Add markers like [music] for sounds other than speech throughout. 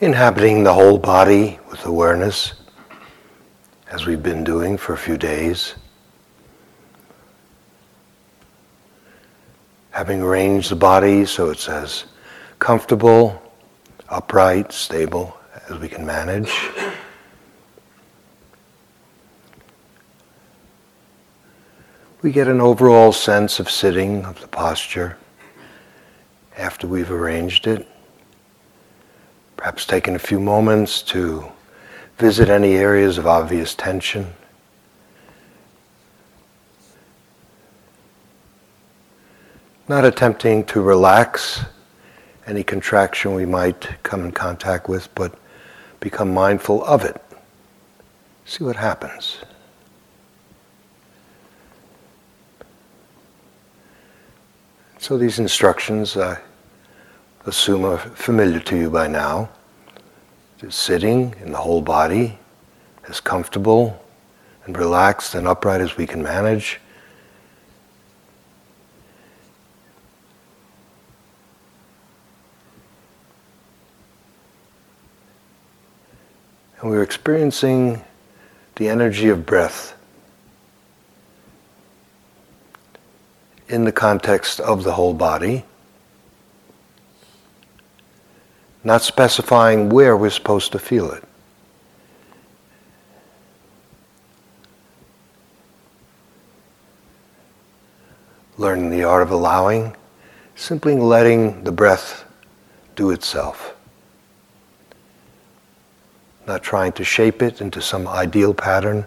Inhabiting the whole body with awareness, as we've been doing for a few days. Having arranged the body so it's as comfortable, upright, stable as we can manage. We get an overall sense of sitting, of the posture, after we've arranged it. Perhaps taking a few moments to visit any areas of obvious tension. Not attempting to relax any contraction we might come in contact with, but become mindful of it. See what happens. So these instructions, I assume, are familiar to you by now. Just sitting in the whole body, as comfortable and relaxed and upright as we can manage. And we're experiencing the energy of breath in the context of the whole body, not specifying where we're supposed to feel it. Learning the art of allowing, simply letting the breath do itself. Not trying to shape it into some ideal pattern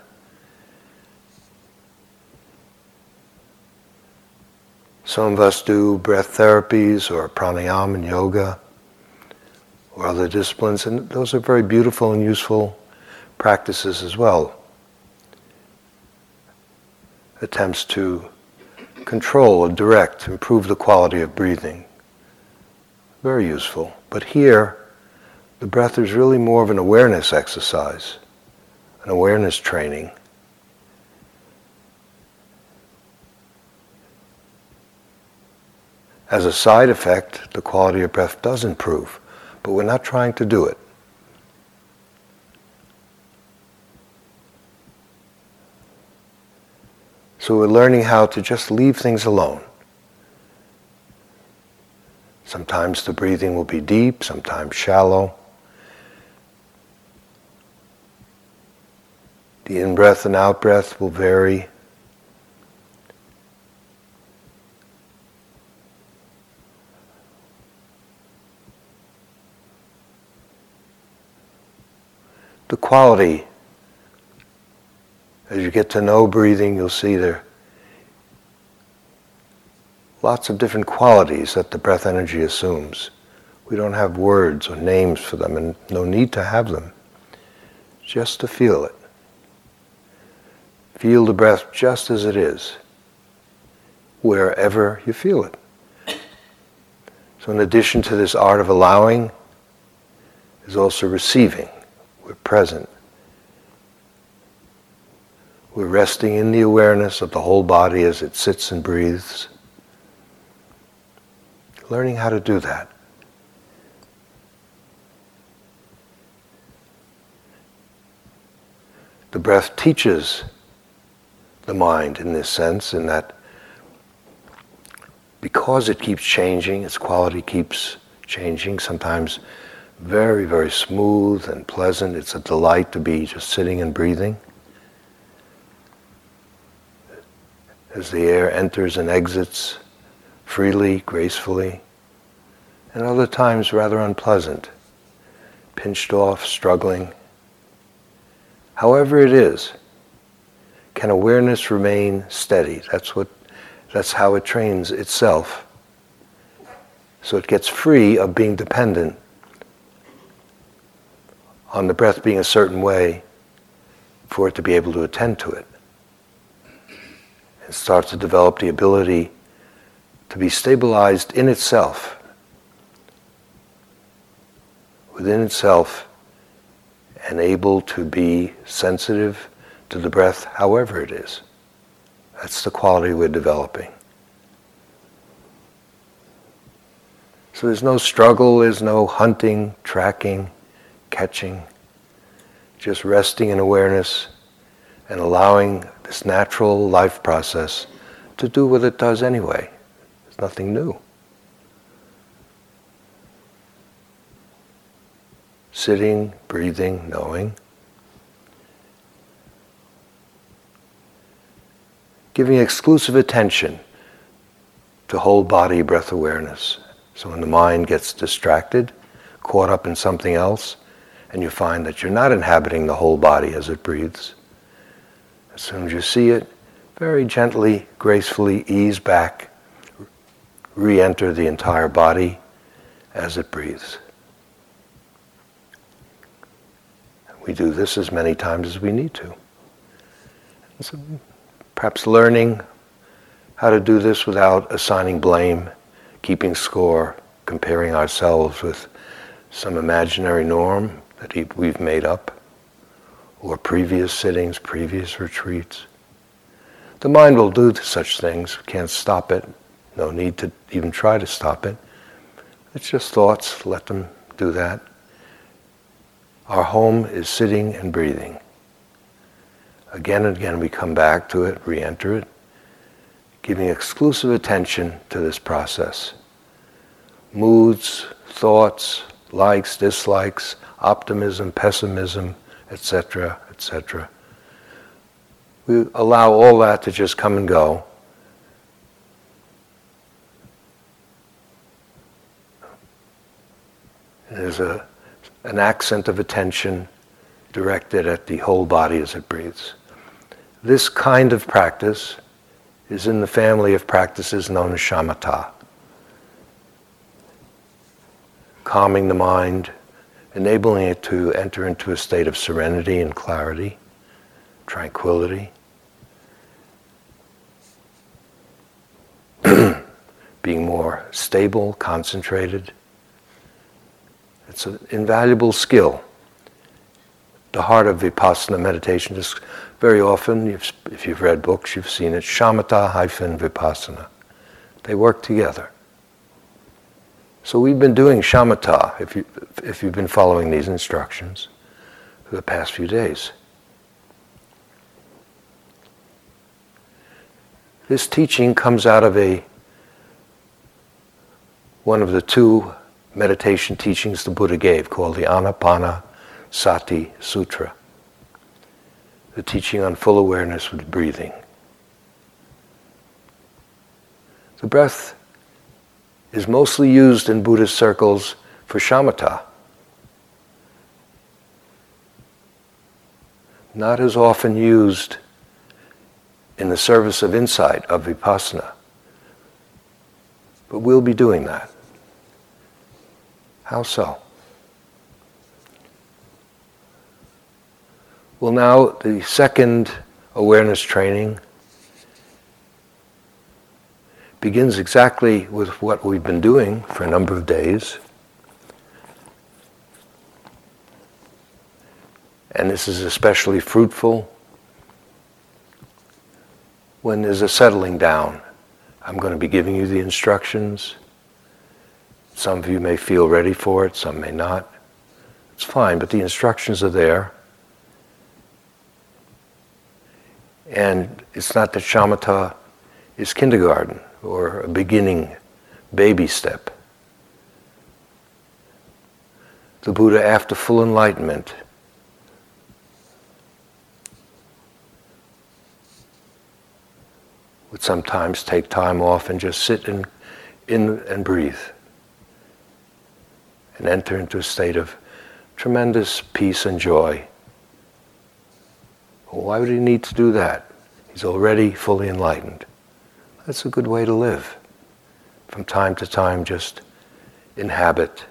Some of us do breath therapies or pranayama and yoga or other disciplines, and those are very beautiful and useful practices as well. Attempts to control and direct, improve the quality of breathing. Very useful. But here, the breath is really more of an awareness exercise, an awareness training. As a side effect, the quality of breath does improve, but we're not trying to do it. So we're learning how to just leave things alone. Sometimes the breathing will be deep, sometimes shallow. The in breath and out breath will vary. The quality. As you get to know breathing, you'll see there lots of different qualities that the breath energy assumes. We don't have words or names for them, and no need to have them. Just to feel it. Feel the breath just as it is, wherever you feel it. So, in addition to this art of allowing, is also receiving. We're present. We're resting in the awareness of the whole body as it sits and breathes. Learning how to do that. The breath teaches the mind in this sense, in that because it keeps changing, its quality keeps changing, sometimes very, very smooth and pleasant. It's a delight to be just sitting and breathing. As the air enters and exits freely, gracefully, and other times rather unpleasant, pinched off, struggling. However it is, can awareness remain steady? That's what that's how it trains itself. So it gets free of being dependent on the breath being a certain way for it to be able to attend to it. It starts to develop the ability to be stabilized in itself, within itself, and able to be sensitive to the breath however it is. That's the quality we're developing. So there's no struggle, there's no hunting, tracking, catching, just resting in awareness and allowing this natural life process to do what it does anyway. There's nothing new. Sitting, breathing, knowing. Giving exclusive attention to whole body breath awareness. So when the mind gets distracted, caught up in something else, and you find that you're not inhabiting the whole body as it breathes, as soon as you see it, very gently, gracefully ease back, re enter the entire body as it breathes. We do this as many times as we need to. So perhaps learning how to do this without assigning blame, keeping score, comparing ourselves with some imaginary norm that we've made up, or previous sittings, previous retreats. The mind will do such things, can't stop it, no need to even try to stop it. It's just thoughts, let them do that. Our home is sitting and breathing. Again and again we come back to it, re enter it, giving exclusive attention to this process. Moods, thoughts, likes, dislikes, optimism, pessimism, etc., etc. We allow all that to just come and go. There's a, an accent of attention directed at the whole body as it breathes. This kind of practice is in the family of practices known as shamatha. Calming the mind, enabling it to enter into a state of serenity and clarity, tranquility. [clears throat] Being more stable, concentrated. It's an invaluable skill. The heart of vipassana meditation is very often, if you've read books, you've seen it, shamatha hyphen vipassana. They work together. So we've been doing shamatha, if, you, if you've been following these instructions, for the past few days. This teaching comes out of a one of the two meditation teachings the Buddha gave called the Anapana Sati Sutra the teaching on full awareness with breathing. The breath is mostly used in Buddhist circles for shamatha. Not as often used in the service of insight, of vipassana. But we'll be doing that. How so? Well, now the second awareness training begins exactly with what we've been doing for a number of days. And this is especially fruitful when there's a settling down. I'm going to be giving you the instructions. Some of you may feel ready for it, some may not. It's fine, but the instructions are there. And it's not that shamatha is kindergarten or a beginning baby step. The Buddha, after full enlightenment, would sometimes take time off and just sit and, in and breathe and enter into a state of tremendous peace and joy. Well, why would he need to do that? He's already fully enlightened. That's a good way to live. From time to time, just inhabit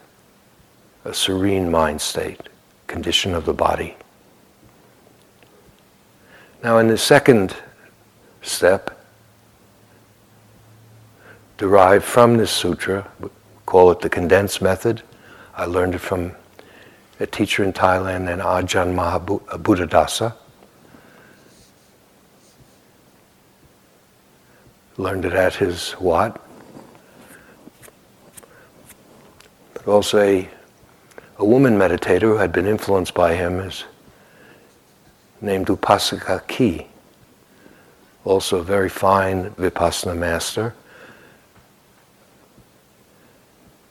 a serene mind state, condition of the body. Now, in the second step, derived from this sutra, we call it the condensed method. I learned it from a teacher in Thailand named Ajahn Mahabuddhadasa. Learned it at his Wat. But also a A woman meditator who had been influenced by him is named Upasika Kee, also a very fine Vipassana master.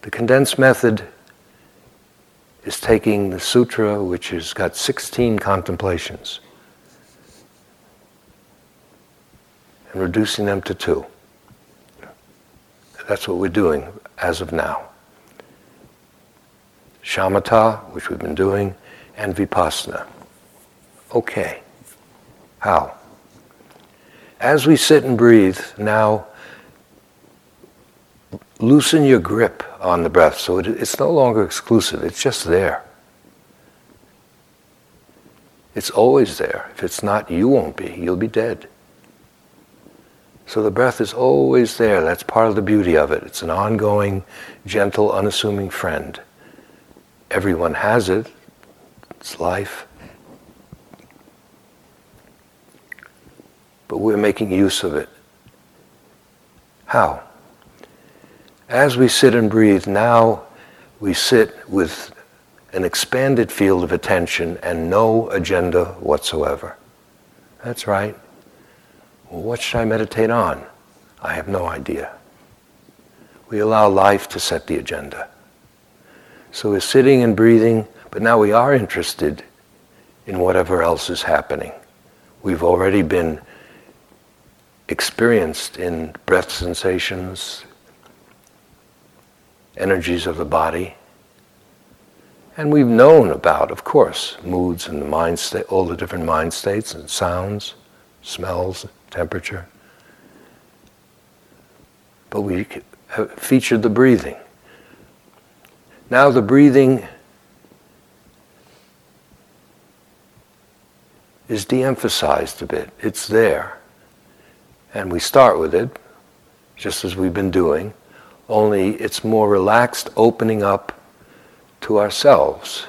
The condensed method is taking the sutra, which has got 16 contemplations, and reducing them to two. That's what we're doing as of now. Shamatha, which we've been doing, and Vipassana. Okay. How? As we sit and breathe, now loosen your grip on the breath so it, it's no longer exclusive, it's just there. It's always there. If it's not, you won't be. You'll be dead. So the breath is always there. That's part of the beauty of it. It's an ongoing, gentle, unassuming friend. Everyone has it. It's life. But we're making use of it. How? As we sit and breathe, now we sit with an expanded field of attention and no agenda whatsoever. That's right. Well, what should I meditate on? I have no idea. We allow life to set the agenda. So we're sitting and breathing, but now we are interested in whatever else is happening. We've already been experienced in breath sensations, energies of the body. And we've known about, of course, moods and the mind state, all the different mind states and sounds, smells, temperature. But we featured the breathing. Now the breathing is de-emphasized a bit. It's there. And we start with it, just as we've been doing only it's more relaxed opening up to ourselves.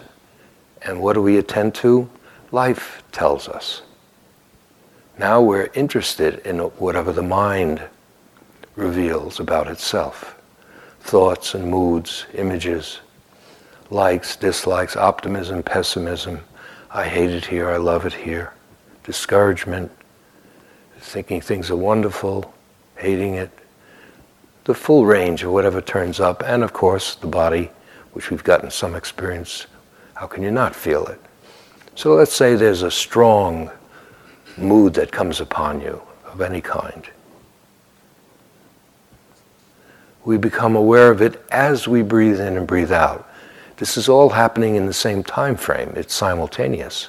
And what do we attend to? Life tells us. Now we're interested in whatever the mind reveals about itself thoughts and moods, images, likes, dislikes, optimism, pessimism. I hate it here, I love it here. Discouragement, thinking things are wonderful, hating it, the full range of whatever turns up, and of course the body, which we've gotten some experience. How can you not feel it? So let's say there's a strong mood that comes upon you of any kind. We become aware of it as we breathe in and breathe out. This is all happening in the same time frame. It's simultaneous.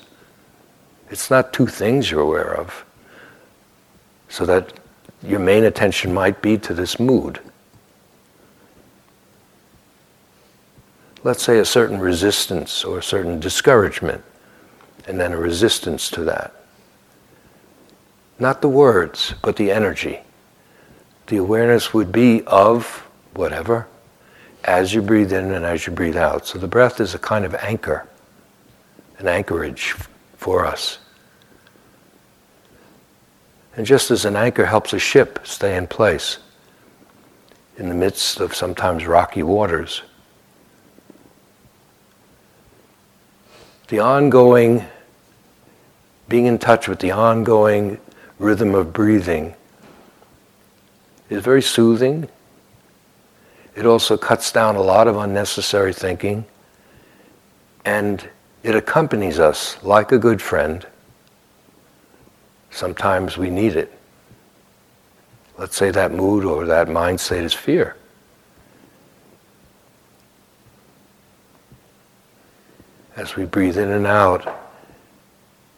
It's not two things you're aware of. So that your main attention might be to this mood. let's say, a certain resistance or a certain discouragement, and then a resistance to that. Not the words, but the energy. The awareness would be of whatever as you breathe in and as you breathe out. So the breath is a kind of anchor, an anchorage for us. And just as an anchor helps a ship stay in place in the midst of sometimes rocky waters, the ongoing, being in touch with the ongoing rhythm of breathing is very soothing. It also cuts down a lot of unnecessary thinking. And it accompanies us like a good friend. Sometimes we need it. Let's say that mood or that mind state is fear. as we breathe in and out,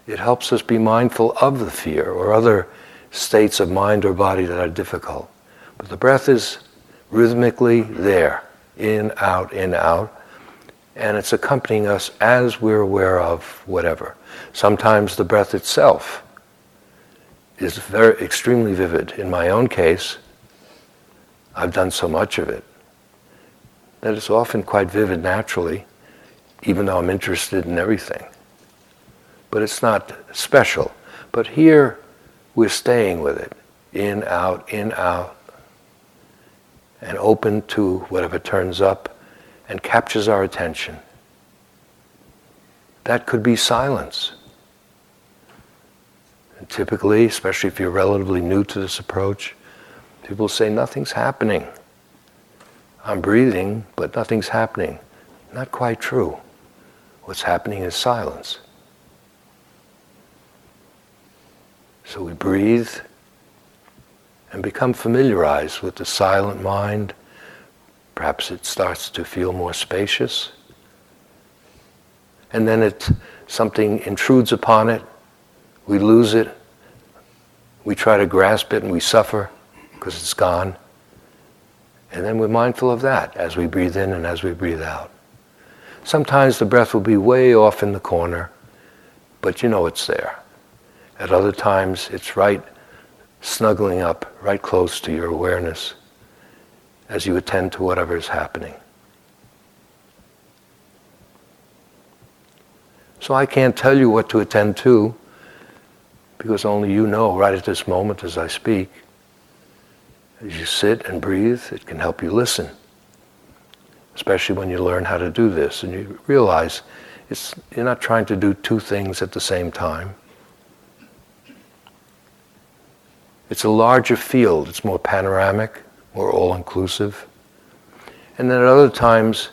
it helps us be mindful of the fear or other states of mind or body that are difficult. But the breath is rhythmically there, in, out, in, out, and it's accompanying us as we're aware of whatever. Sometimes the breath itself is very extremely vivid. In my own case, I've done so much of it that it's often quite vivid naturally even though I'm interested in everything. But it's not special. But here, we're staying with it in, out, in, out, and open to whatever turns up and captures our attention. that could be silence. And typically, especially if you're relatively new to this approach, people say nothing's happening. I'm breathing, but nothing's happening. Not quite true. What's happening is silence. So we breathe and become familiarized with the silent mind. Perhaps it starts to feel more spacious. And then it something intrudes upon it. We lose it. We try to grasp it and we suffer because it's gone. And then we're mindful of that as we breathe in and as we breathe out. Sometimes the breath will be way off in the corner, but you know it's there. At other times, it's right snuggling up, right close to your awareness as you attend to whatever is happening. So I can't tell you what to attend to because only you know right at this moment as I speak. As you sit and breathe, it can help you listen, especially when you learn how to do this and you realize it's, you're not trying to do two things at the same time. It's a larger field, it's more panoramic, more all inclusive. And then at other times,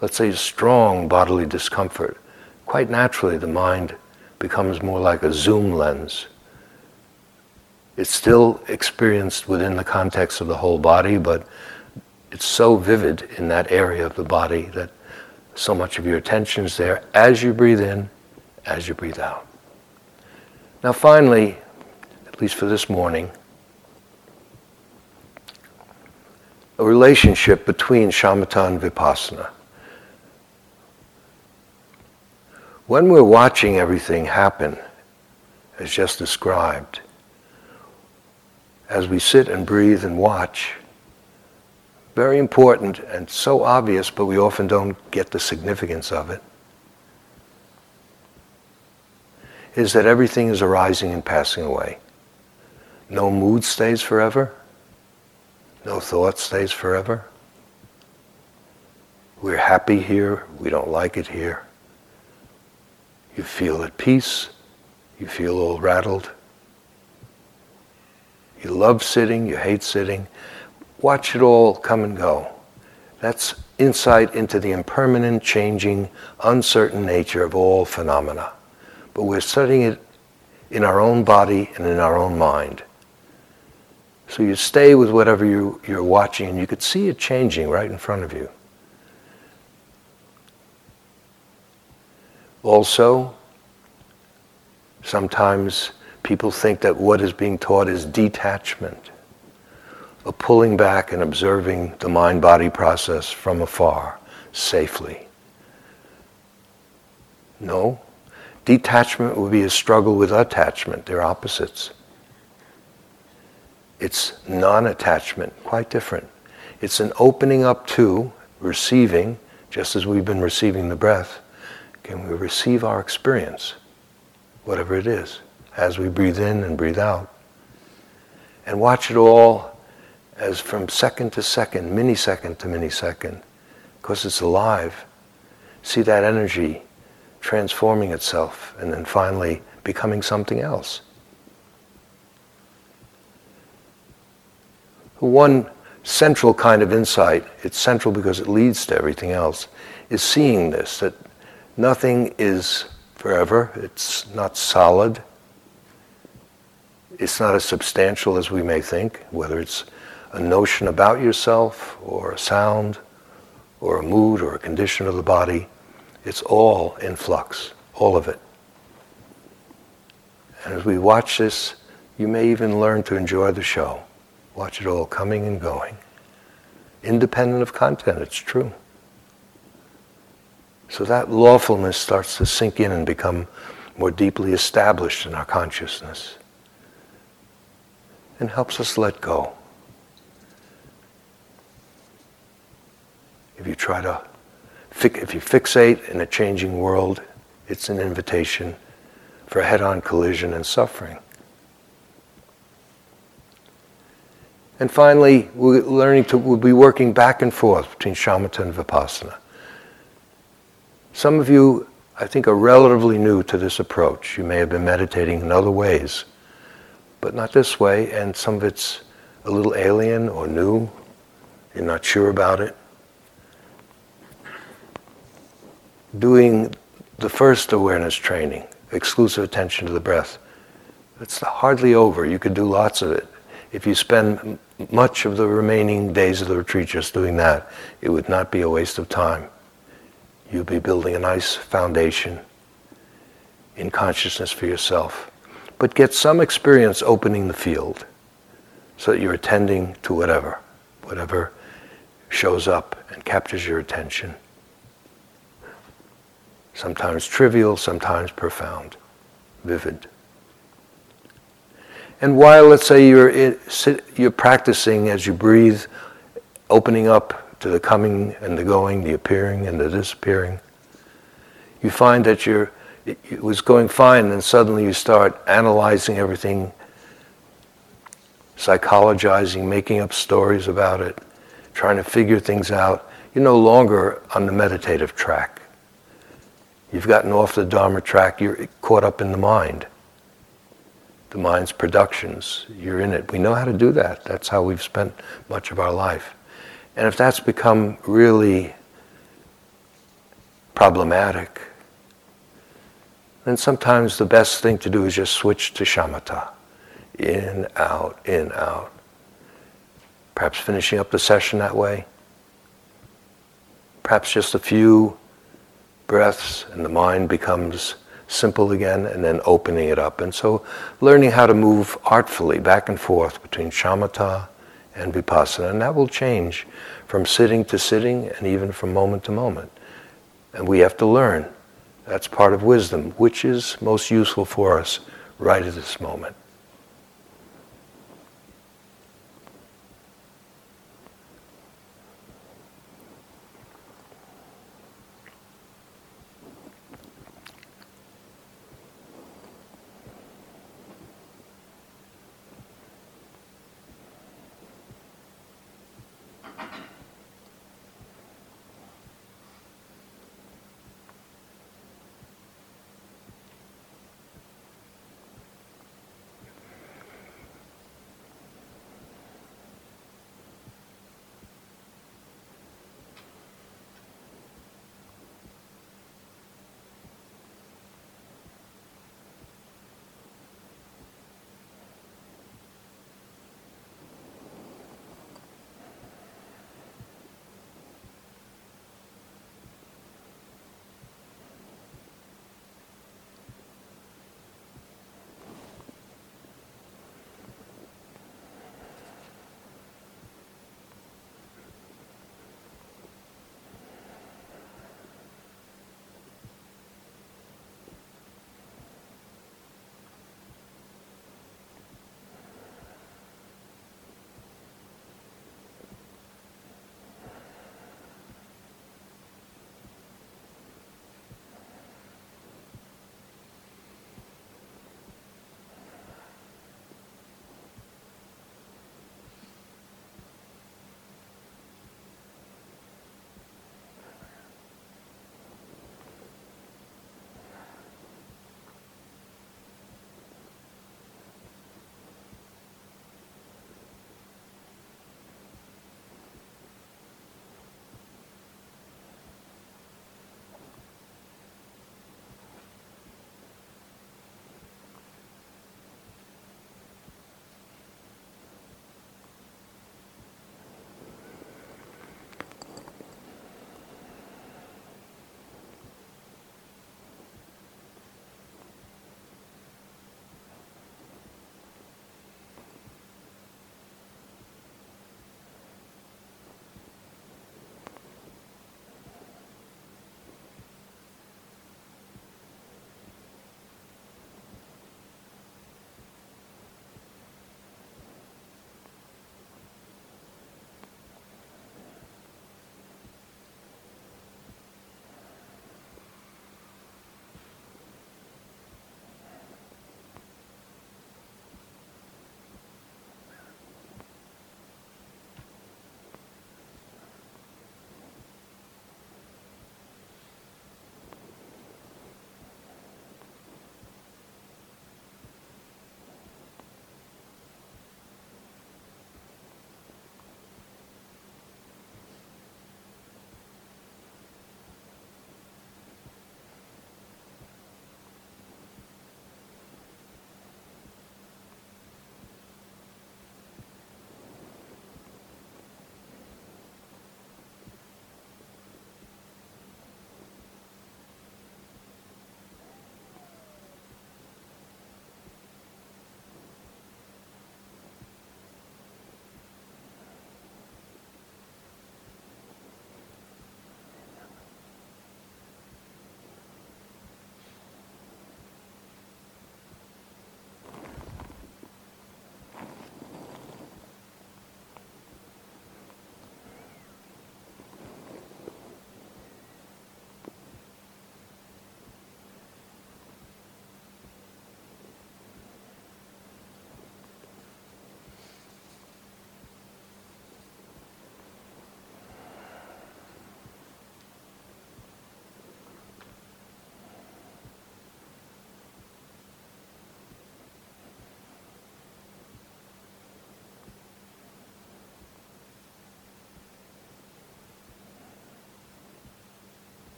let's say strong bodily discomfort, quite naturally the mind becomes more like a zoom lens. It's still experienced within the context of the whole body, but it's so vivid in that area of the body that so much of your attention is there as you breathe in, as you breathe out. Now, finally, at least for this morning, a relationship between shamatha and vipassana. When we're watching everything happen, as just described, as we sit and breathe and watch, very important and so obvious, but we often don't get the significance of it, is that everything is arising and passing away. No mood stays forever. No thought stays forever. We're happy here. We don't like it here. You feel at peace. You feel all rattled. You love sitting. You hate sitting. Watch it all come and go. That's insight into the impermanent, changing, uncertain nature of all phenomena. But we're studying it in our own body and in our own mind. So you stay with whatever you, you're watching and you could see it changing right in front of you. Also, sometimes people think that what is being taught is detachment, a pulling back and observing the mind body process from afar safely. No, detachment would be a struggle with attachment, they're opposites. It's non attachment, quite different. It's an opening up to receiving, just as we've been receiving the breath. Can we receive our experience, whatever it is, as we breathe in and breathe out? And watch it all as from second to second, millisecond to millisecond, because it's alive. See that energy transforming itself and then finally becoming something else. One central kind of insight, it's central because it leads to everything else, is seeing this that nothing is forever, it's not solid, it's not as substantial as we may think, whether it's a notion about yourself or a sound or a mood or a condition of the body, it's all in flux, all of it. And as we watch this, you may even learn to enjoy the show. Watch it all coming and going. Independent of content, it's true. So that lawfulness starts to sink in and become more deeply established in our consciousness and helps us let go. If you try to, if you fixate in a changing world, it's an invitation for a head-on collision and suffering. And finally, we're learning to, we'll be working back and forth between shamatha and vipassana. Some of you I think, are relatively new to this approach. You may have been meditating in other ways, but not this way, and some of it's a little alien or new. You're not sure about it. Doing the first awareness training, exclusive attention to the breath, it's hardly over. You could do lots of it. If you spend much of the remaining days of the retreat just doing that, it would not be a waste of time. You'll be building a nice foundation in consciousness for yourself. But get some experience opening the field so that you're attending to whatever, whatever shows up and captures your attention. Sometimes trivial, sometimes profound, vivid. And while, let's say, you're, in, you're practicing as you breathe, opening up to the coming and the going, the appearing and the disappearing, you find that you're, it, it was going fine, and suddenly you start analyzing everything, psychologizing, making up stories about it, trying to figure things out. You're no longer on the meditative track. You've gotten off the Dharma track, you're caught up in the mind the mind's productions. You're in it. We know how to do that. That's how we've spent much of our life. And if that's become really problematic, then sometimes the best thing to do is just switch to shamatha. In, out, in, out. Perhaps finishing up the session that way. Perhaps just a few breaths and the mind becomes simple again, and then opening it up. And so learning how to move artfully back and forth between shamatha and vipassana, and that will change from sitting to sitting and even from moment to moment. And we have to learn. That's part of wisdom, which is most useful for us right at this moment.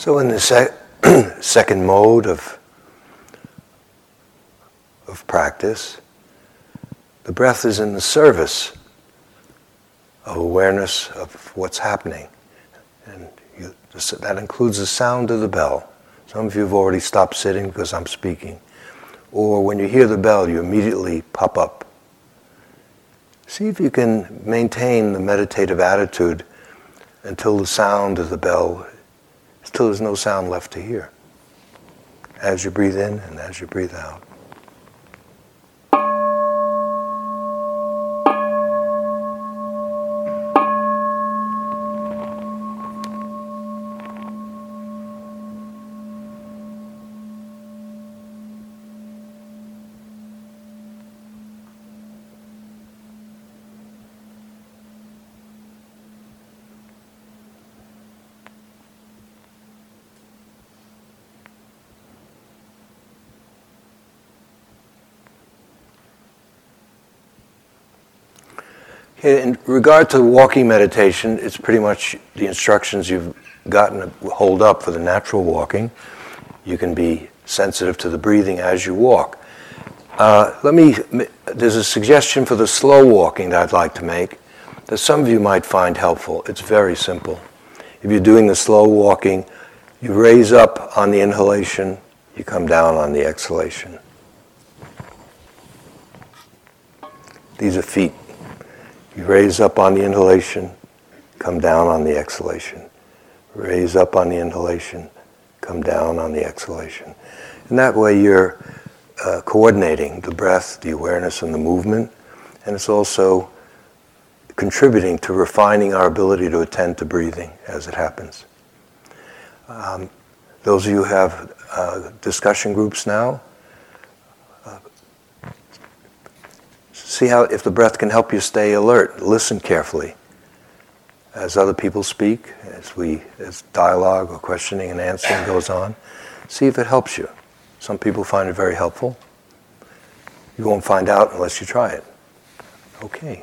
So, in the sec- [clears throat] second mode of, of practice, the breath is in the service of awareness of what's happening. And you, that includes the sound of the bell. Some of you have already stopped sitting because I'm speaking. Or when you hear the bell, you immediately pop up. See if you can maintain the meditative attitude until the sound of the bell, until there's no sound left to hear. As you breathe in and as you breathe out. In regard to walking meditation, it's pretty much the instructions you've gotten hold up for the natural walking. You can be sensitive to the breathing as you walk. Uh, let me, there's a suggestion for the slow walking that I'd like to make that some of you might find helpful. It's very simple. If you're doing the slow walking, you raise up on the inhalation, you come down on the exhalation. These are feet. You raise up on the inhalation, come down on the exhalation. Raise up on the inhalation, come down on the exhalation. And that way you're uh, coordinating the breath, the awareness, and the movement. And it's also contributing to refining our ability to attend to breathing as it happens. Um, those of you who have uh, discussion groups now, See how if the breath can help you stay alert. Listen carefully as other people speak, as we as dialogue or questioning and answering goes on. See if it helps you. Some people find it very helpful. You won't find out unless you try it. Okay.